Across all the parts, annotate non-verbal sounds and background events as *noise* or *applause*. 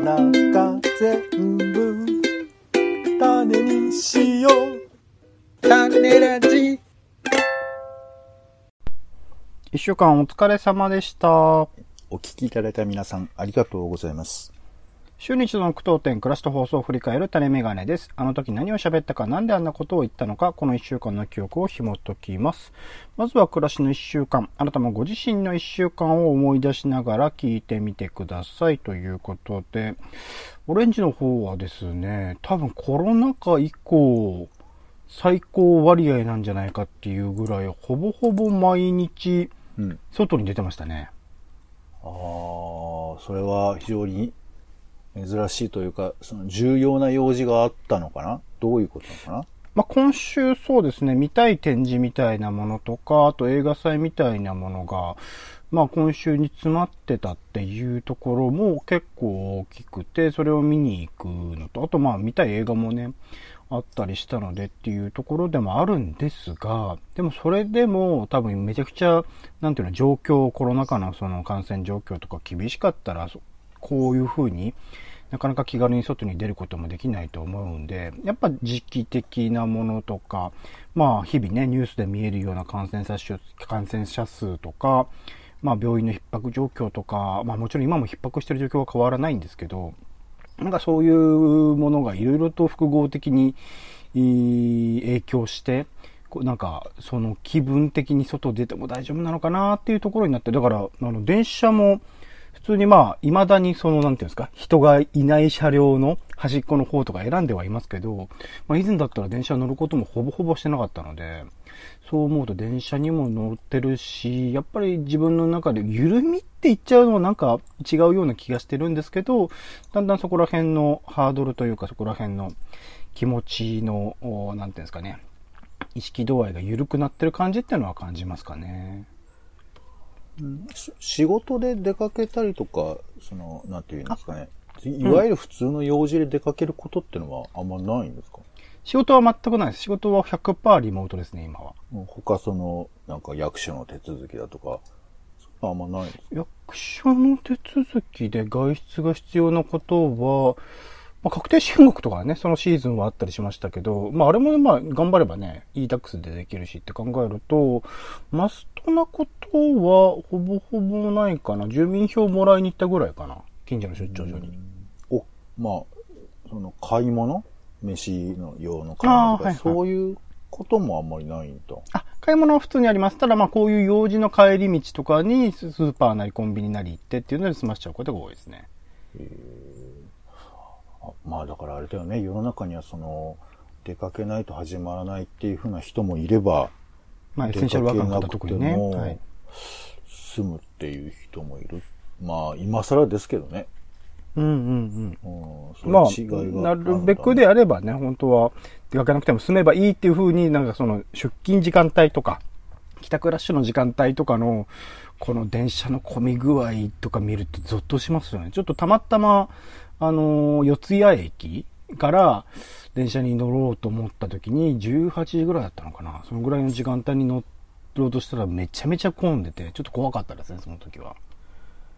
の中全部種にしよう。種ラジ。一週間お疲れ様でした。お聞きいただいた皆さんありがとうございます週に一度の句読点、暮らしと放送を振り返る種メガネです。あの時何を喋ったか、なんであんなことを言ったのか、この一週間の記憶を紐解きます。まずは暮らしの一週間。あなたもご自身の一週間を思い出しながら聞いてみてください。ということで、オレンジの方はですね、多分コロナ禍以降、最高割合なんじゃないかっていうぐらい、ほぼほぼ毎日、うん外に出てましたね。ああそれは非常に珍しいというかその重要な用事があったのかな？どういうことなのかな？まあ、今週そうですね、見たい展示みたいなものとか、あと映画祭みたいなものが、まあ今週に詰まってたっていうところも結構大きくて、それを見に行くのと、あとまあ見たい映画もね、あったりしたのでっていうところでもあるんですが、でもそれでも多分めちゃくちゃ、なんていうの、状況、コロナ禍のその感染状況とか厳しかったら、こういうふうになかなか気軽に外に出ることもできないと思うんで、やっぱ時期的なものとか、まあ日々ね、ニュースで見えるような感染者数感染者数とか、まあ病院の逼迫状況とか、まあもちろん今も逼迫してる状況は変わらないんですけど、なんかそういうものがいろいろと複合的に影響して、なんかその気分的に外出ても大丈夫なのかなっていうところになって、だからあの電車も普通にまあ、未だにその、なんていうんですか、人がいない車両の端っこの方とか選んではいますけど、まあ以前だったら電車乗ることもほぼほぼしてなかったので、そう思うと電車にも乗ってるし、やっぱり自分の中で緩みって言っちゃうのはなんか違うような気がしてるんですけど、だんだんそこら辺のハードルというかそこら辺の気持ちの、なんていうんですかね、意識度合いが緩くなってる感じっていうのは感じますかね。し仕事で出かけたりとか、その、なんていうんですかね。いわゆる普通の用事で出かけることってのはあんまないんですか、仕事は全くないです。仕事は100%リモートですね、今は。うん他その、なんか役所の手続きだとか、あんまないんです役所の手続きで外出が必要なことは、まあ、確定申告とかね、そのシーズンはあったりしましたけど、まあ、あれもまあ、頑張ればね、e-tax でできるしって考えると、マストなことは、ほぼほぼないかな。住民票もらいに行ったぐらいかな。近所の出張所に。お、まあ、その、買い物？飯の用の買い物とか、はいはいそういうこともあんまりないんだ。あ、買い物は普通にあります。ただまあ、こういう用事の帰り道とかに、ススーパーなりコンビニなり行ってっていうので済ましちゃうことが多いですね。あまあだからあれだよね、世の中にはその、出かけないと始まらないっていう風な人もいれば、まあ、エッセンシャルワーカーの方特にね。はい。住むっていう人もいる。まあ、今更ですけどね。うんうんうん。うん、まあ、なるべくであればね、本当は出かけなくても済めばいいっていう風になんかその出勤時間帯とか、帰宅ラッシュの時間帯とかの、この電車の混み具合とか見るとゾッとしますよね。ちょっとたまたま、あのー四谷駅から電車に乗ろうと思った時に18時ぐらいだったのかな。そのぐらいの時間帯に乗ろうとしたらめちゃめちゃ混んでて、ちょっと怖かったですね、その時は。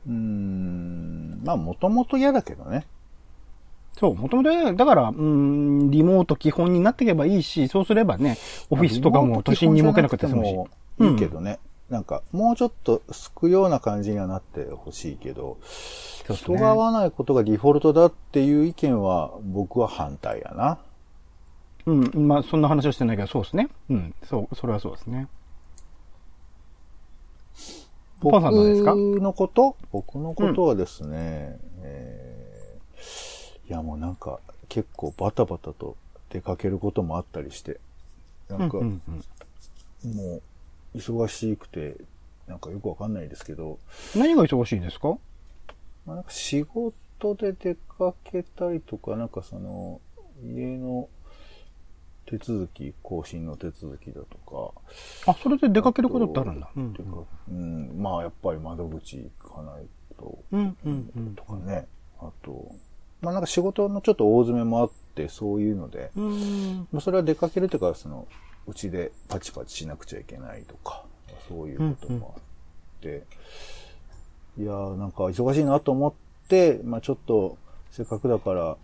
うーん、まあ、もともと嫌だけどね。そう、もともとね、だから、うん、リモート基本になっていけばいいし、そうすればね、オフィスとかも都心に設けなくて済むし。もいいけどね。なんか、もうちょっと救うような感じにはなってほしいけど、ね人が合わないことがデフォルトだっていう意見は僕は反対やな。うん、まあ、そんな話はしてないけど、そうですね。うん、そう、それはそうですね。僕パンさんどうですか？のこと？僕のことはですね、えーいやもうなんか結構バタバタと出かけることもあったりして、なんかうんうんうんもう忙しくて、なんかよくわかんないですけど、何が忙しいですか？まあ、なんか仕事で出かけたりとか、なんかその、家の手続き、更新の手続きだとか。あ、それで出かけることってあるんだ。うんてかうん、まあやっぱり窓口行かないと、うんうんうんとかね。あと、まあなんか仕事のちょっと大詰めもあって、そういうので、うん。まあそれは出かけるというか、その、うちでパチパチしなくちゃいけないとか、そういうこともあって、いやーなんか忙しいなと思って、まあちょっとせっかくだから、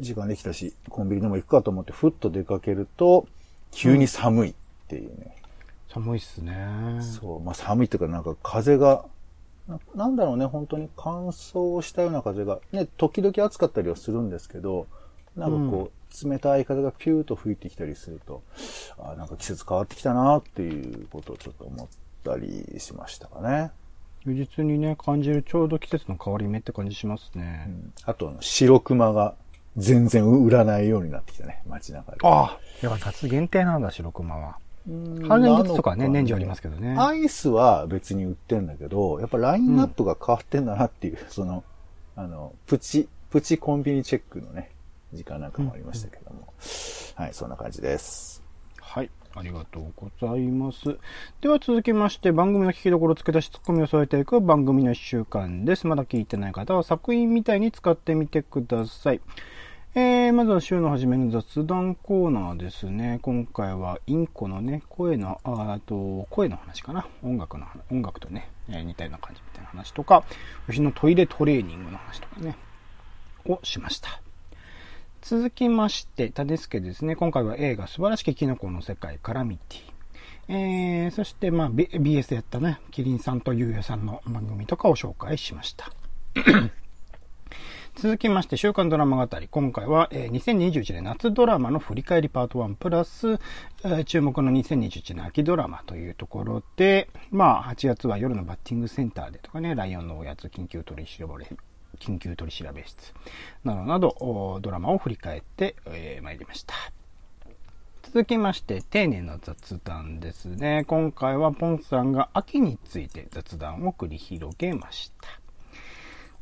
時間できたし、コンビニでも行くかと思って、ふっと出かけると、急に寒いっていうね。寒いっすね。そう、まあ寒いっていうか、なんか風が、ななんだろうね、本当に乾燥したような風が、ね、時々暑かったりはするんですけど、なんかこう、冷たい風がピューと吹いてきたりすると、あなんか季節変わってきたなっていうことをちょっと思ったりしましたかね。如実にね、感じるちょうど季節の変わり目って感じしますね。あとあの、白熊が全然売らないようになってきたね、街中で。ああ、やっぱ夏限定なんだ、白熊は。うん半年ずつとかね、年中ありますけどね。アイスは別に売ってんだけど、やっぱラインナップが変わってんだなっていう、その、あの、プチ、プチコンビニチェックのね、時間なんかもありましたけども。はい、そんな感じです。はい。ありがとうございます。では続きまして、番組の聞きどころを付け出しツッコミを添えていく番組の一週間です。まだ聞いてない方は作品みたいに使ってみてください。えー、まずは週の初めの雑談コーナーですね。今回はインコのね、声の、ああと、声の話かな。音楽の話、音楽とね、えー似たような感じみたいな話とか、牛のトイレトレーニングの話とかね、をしました。続きまして、タデスケですね。今回は映画、素晴らしきキノコの世界、カラミティ。えー、そして、まあ、B- BS でやったね、キリンさんとゆうやさんの番組とかを紹介しました。*coughs* 続きまして、週刊ドラマ語り。今回は、えー2021年夏ドラマの振り返りパート1プラス、えー注目の2021年秋ドラマというところで、まあ、8月は夜のバッティングセンターでとかね、ライオンのおやつ緊急取り調べ、緊急取調室などなど、ドラマを振り返って、えーりました。続きまして、丁寧な雑談ですね。今回はポンさんが秋について雑談を繰り広げました。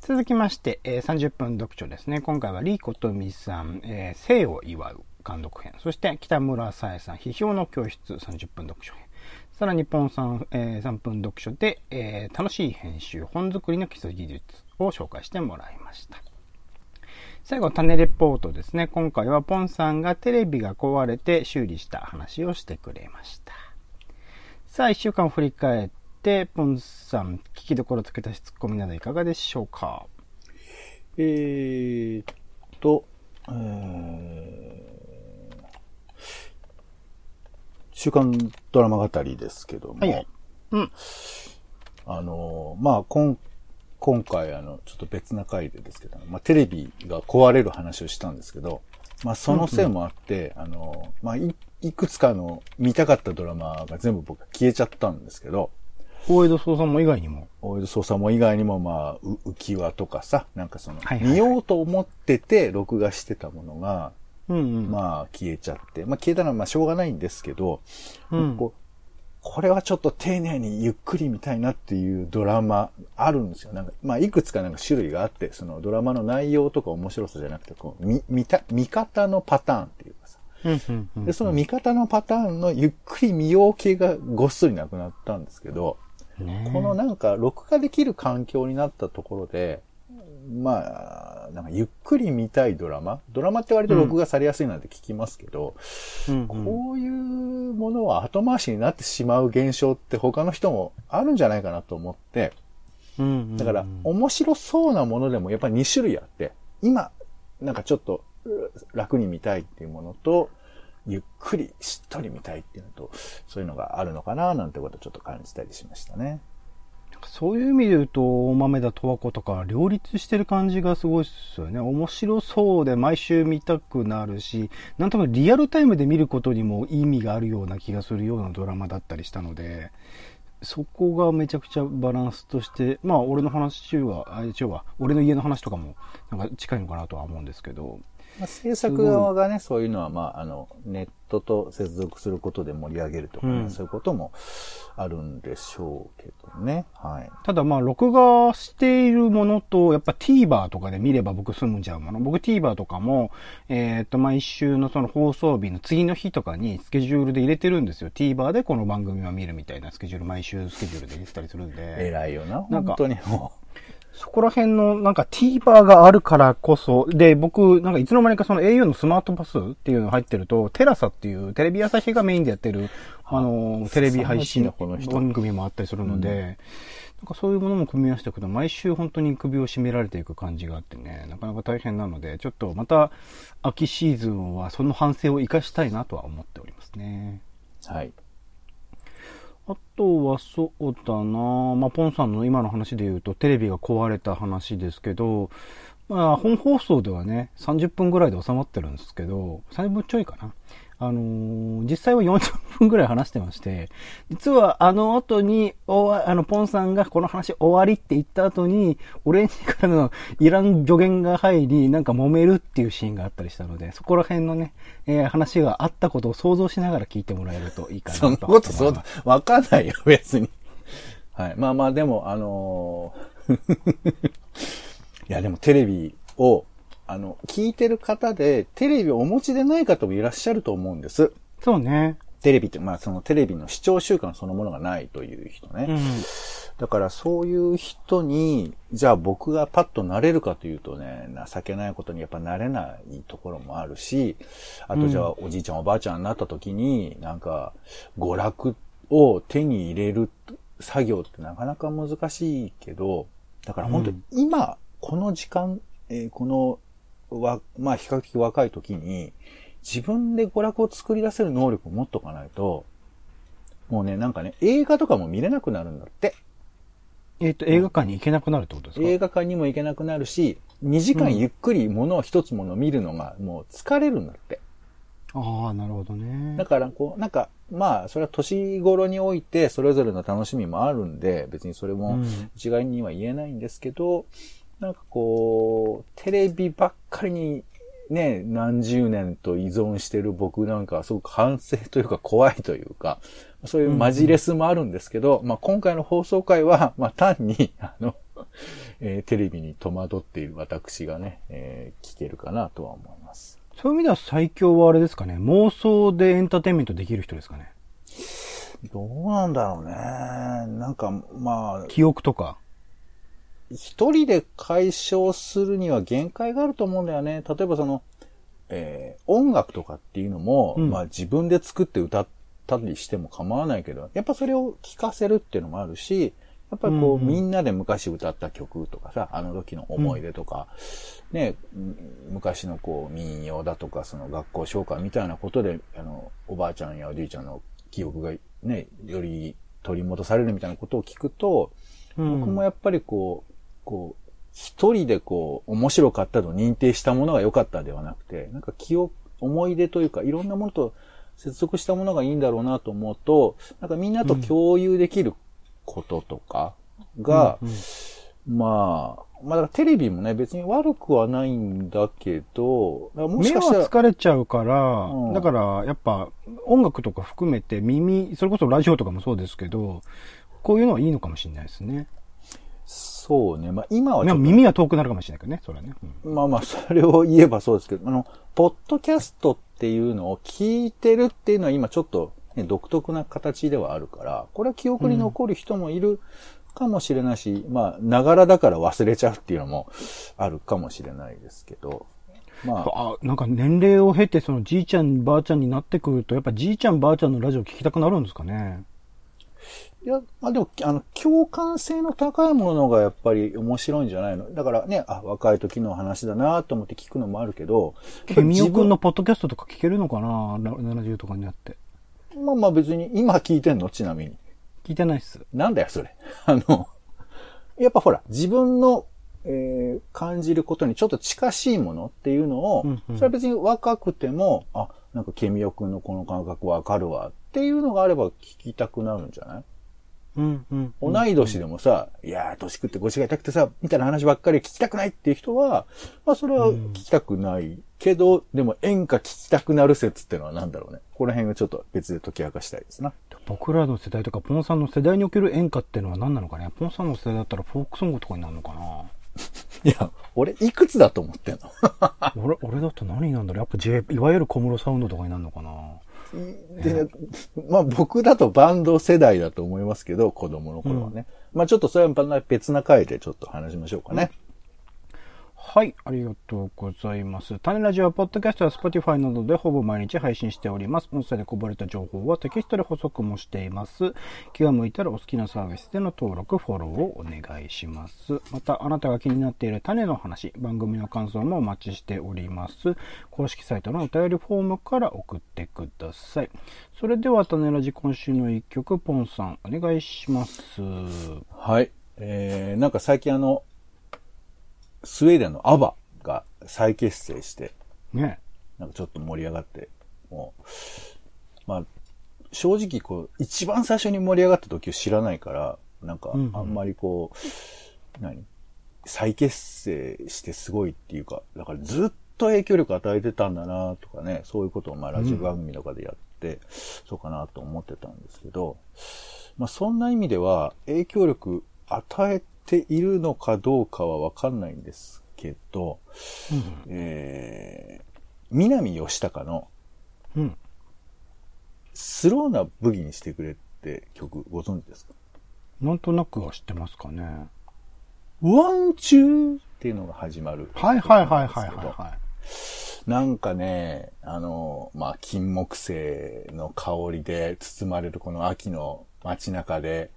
続きまして、え30分読書ですね。今回はリーコトミさん、えー生を祝う監督編。そして北村さえさん、批評の教室30分読書編。さらにポンさん、えー3分読書で、えー楽しい編集、本作りの基礎技術を紹介してもらいました。最後、種レポートですね。今回はポンさんがテレビが壊れて修理した話をしてくれました。さあ、一週間を振り返って、ポンさん、聞きどころつけたし、ツッコミなどいかがでしょうか？えーっと、えー、週刊ドラマ語りですけども、はいはいうん。あの、まあ、今、今回、あの、ちょっと別な回でですけど、まあ、テレビが壊れる話をしたんですけど、まあ、そのせいもあって、あの、まあい、いくつかの見たかったドラマが全部僕消えちゃったんですけど、大江戸捜査も以外にも。大江戸捜査も以外にも、まあ、う浮き輪とかさ、なんかその、はいはいはい見ようと思ってて、録画してたものが、うんうん。まあ、消えちゃって、まあ、消えたのはまあ、しょうがないんですけど、うんこうこれはちょっと丁寧にゆっくり見たいなっていうドラマあるんですよ。なんか、まあ、いくつかなんか種類があって、そのドラマの内容とか面白さじゃなくて、こう、見、見た、見方のパターンっていうかさ。で、その見方のパターンのゆっくり見よう系がごっそりなくなったんですけど、ねこのなんか録画できる環境になったところで、まあ、なんかゆっくり見たいドラマ？ドラマって割と録画されやすいなんて聞きますけど、うんうん。こういうものは後回しになってしまう現象って他の人もあるんじゃないかなと思って、うんうんだから面白そうなものでもやっぱり2種類あって、今、なんかちょっとう楽に見たいっていうものと、ゆっくりしっとり見たいっていうのと、そういうのがあるのかななんてことをちょっと感じたりしましたね。そういう意味で言うと、お豆田十和子とか両立してる感じがすごいっすよね。面白そうで毎週見たくなるし、なんとかリアルタイムで見ることにも意味があるような気がするようなドラマだったりしたので、そこがめちゃくちゃバランスとして、まあ俺の話は、あ一応は、俺の家の話とかもなんか近いのかなとは思うんですけど、まあ、制作側がね、そういうのは、まあ、あの、ネットと接続することで盛り上げるとかね、うんそういうこともあるんでしょうけどね。はい。ただまあ、録画しているものと、やっぱ TVer とかで見れば僕済むんじゃうもの。僕 TVer とかも、えっ、と、毎週のその放送日の次の日とかにスケジュールで入れてるんですよ。TVer でこの番組は見るみたいなスケジュール、毎週スケジュールで入れてたりするんで。偉いよな、本当にもそこら辺のなんか TVer があるからこそ、で、僕、なんかいつの間にかその au のスマートパスっていうの入ってると、テラサっていうテレビ朝日がメインでやってる、あの、テレビ配信番組もあったりするので、うん、なんかそういうものも組み合わせていくと、毎週本当に首を絞められていく感じがあってね、なかなか大変なので、ちょっとまた秋シーズンはその反省を活かしたいなとは思っておりますね。はい。あとはそうだなまあ、ポンさんの今の話で言うと、テレビが壊れた話ですけど、まあ、本放送ではね、30分ぐらいで収まってるんですけど、3分ちょいかな。あのー、実際は40分ぐらい話してまして、実はあの後に、おわ、あの、ポンさんがこの話終わりって言った後に、オレンジからのイラン助言が入り、なんか揉めるっていうシーンがあったりしたので、そこら辺のね、えー、話があったことを想像しながら聞いてもらえるといいかなと。そんなことそうだ、わかんないよ、別に。はい。まあまあ、でも、あのー *laughs* いや、でもテレビをあの、聞いてる方で、テレビをお持ちでない方もいらっしゃると思うんです。そうね。テレビって、まあそのテレビの視聴習慣そのものがないという人ね。うん、だからそういう人に、じゃあ僕がパッとなれるかというとね、情けないことにやっぱなれないところもあるし、あとじゃあおじいちゃんおばあちゃんになった時に、なんか娯楽を手に入れる作業ってなかなか難しいけど、だから本当に今、この時間、えー、このは、まあ比較的若い時に、自分で娯楽を作り出せる能力を持っとかないと、もうね、なんかね、映画とかも見れなくなるんだって。えっ、と、映画館に行けなくなるってことですか？映画館にも行けなくなるし、2時間ゆっくりものを一つもの見るのがもう疲れるんだって。ああ、なるほどね。だから、こう、なんか、まあ、それは年頃において、それぞれの楽しみもあるんで、別にそれも一概には言えないんですけど、うんなんかこう、テレビばっかりにね、何十年と依存してる僕なんかはすごく反省というか怖いというか、そういうマジレスもあるんですけど、うん、まあ今回の放送回は、まあ単に、あの、えー、テレビに戸惑っている私がね、えー、聞けるかなとは思います。そういう意味では最強はあれですかね、妄想でエンターテインメントできる人ですかね。どうなんだろうね。なんか、まあ。記憶とか。一人で解消するには限界があると思うんだよね。例えばその、えー、音楽とかっていうのも、うん、まあ自分で作って歌ったりしても構わないけど、やっぱそれを聴かせるっていうのもあるし、やっぱりこう、うん、みんなで昔歌った曲とかさ、あの時の思い出とか、うん、ね、昔のこう民謡だとか、その学校紹介みたいなことで、あの、おばあちゃんやおじいちゃんの記憶がね、より取り戻されるみたいなことを聞くと、僕もやっぱりこう、こう、一人でこう、面白かったと認定したものが良かったではなくて、なんか記憶、思い出というか、いろんなものと接続したものがいいんだろうなと思うと、なんかみんなと共有できることとかが、うんうん、まあ、まあだからテレビもね、別に悪くはないんだけど、もしかしたら。目は疲れちゃうから、うん、だからやっぱ音楽とか含めて耳、それこそラジオとかもそうですけど、こういうのはいいのかもしれないですね。そうね。まあ今は耳が遠くなるかもしれないけどね、それはね。うん、まあまあ、それを言えばそうですけど、あの、ポッドキャストっていうのを聞いてるっていうのは今ちょっと、ね、独特な形ではあるから、これは記憶に残る人もいるかもしれないし、うん、まあ、ながらだから忘れちゃうっていうのもあるかもしれないですけど。まあ、あなんか年齢を経て、そのじいちゃん、ばあちゃんになってくると、やっぱじいちゃん、ばあちゃんのラジオ聞きたくなるんですかね。いや、まあでも、あの、共感性の高いものがやっぱり面白いんじゃないの？だからね、あ、若い時の話だなと思って聞くのもあるけど。ケミオくんのポッドキャストとか聞けるのかな ?70 とかになって。まあまあ別に、今聞いてんの？ちなみに。聞いてないっす。なんだよ、それ。*laughs* あの、やっぱほら、自分の、えー、感じることにちょっと近しいものっていうのを、うんうん、それは別に若くても、あ、なんかケミオくんのこの感覚わかるわっていうのがあれば聞きたくなるんじゃない？うんうん、同い年でもさ、いやー、年食って腰が痛くてさ、みたいな話ばっかり聞きたくないっていう人は、まあそれは聞きたくないけど、うん、でも演歌聞きたくなる説ってのは何だろうね。この辺をちょっと別で解き明かしたいですな。僕らの世代とか、ポンさんの世代における演歌ってのは何なのかね。ポンさんの世代だったらフォークソングとかになるのかな。*laughs* いや、俺いくつだと思ってんの？*laughs* 俺、俺だと何なんだろう。やっぱ J、いわゆる小室サウンドとかになるのかなで、まあ僕だとバンド世代だと思いますけど、子供の頃はね。まあちょっとそれは別な回でちょっと話しましょうかね。はい、ありがとうございます。種ラジオは、ポッドキャストや Spotify などでほぼ毎日配信しております。音声でこぼれた情報はテキストで補足もしています。気が向いたらお好きなサービスでの登録、フォローをお願いします。また、あなたが気になっている種の話、番組の感想もお待ちしております。公式サイトのお便りフォームから送ってください。それでは、種ラジ今週の一曲、ポンさん、お願いします。はい。えー、なんか最近あの、スウェーデンのアバが再結成して、ね。なんかちょっと盛り上がって、もう、まあ、正直こう、一番最初に盛り上がった時を知らないから、なんかうんうん。あんまりこう、何？再結成してすごいっていうか、だからずっと影響力与えてたんだなとかね、そういうことをまあラジオ番組とかでやって、そうかなと思ってたんですけど、まあそんな意味では影響力与えているのかどうかはわかんないんですけど、えー、南吉高のうん。スローなブギにしてくれって曲ご存知ですか？なんとなくは知ってますかね。ワンチューっていうのが始まる。はいはいはいはいはいはい。なんかね、あの、まあ、金木犀の香りで包まれるこの秋の街中で、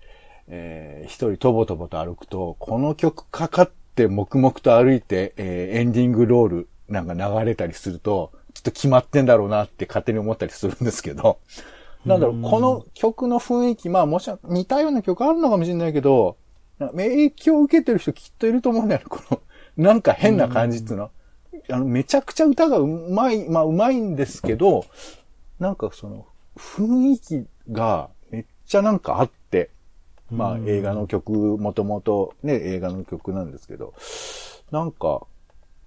えー一人とぼとぼと歩くと、この曲かかって黙々と歩いて、えーエンディングロールなんか流れたりすると、きっと決まってんだろうなって勝手に思ったりするんですけど、なんだろう、この曲の雰囲気、まあもちろん似たような曲あるのかもしれないけど、影響を受けてる人きっといると思うんだよね、この、なんか変な感じっていうの。は。あの、めちゃくちゃ歌がうまい、まあうまいんですけど、なんかその、雰囲気がめっちゃなんかあって、まあ映画の曲、もともとね、映画の曲なんですけど、なんか、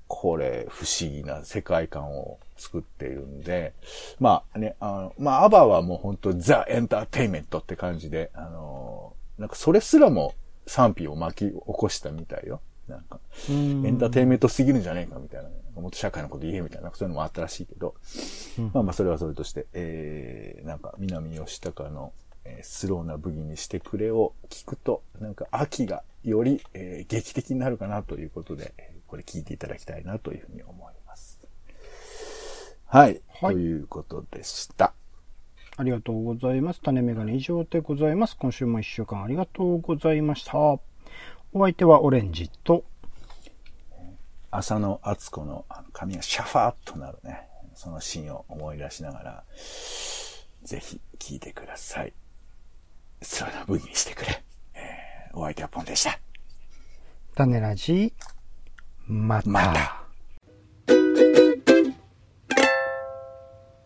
これ不思議な世界観を作っているんで、まあね、あの、まあアバはもう本当ザ・エンターテイメントって感じで、あの、なんかそれすらも賛否を巻き起こしたみたいよ。なんか、エンターテイメントすぎるんじゃねえかみたいな、もっと社会のこと言えみたいな、そういうのもあったらしいけど、まあまあそれはそれとして、えー、なんか南吉高の、えースローなブギにしてくれを聞くと、なんか秋がより、えー劇的になるかなということで、えーこれ聞いていただきたいなというふうに思います。はい。はいということでした。ありがとうございます。種メガネ以上でございます。今週も一週間ありがとうございました。お相手はオレンジと、浅野敦子の髪がシャファーっとなるね。そのシーンを思い出しながら、ぜひ聞いてください。スローなブギにしてくれ。えーお相手はポンでした。種ラジ、また。また。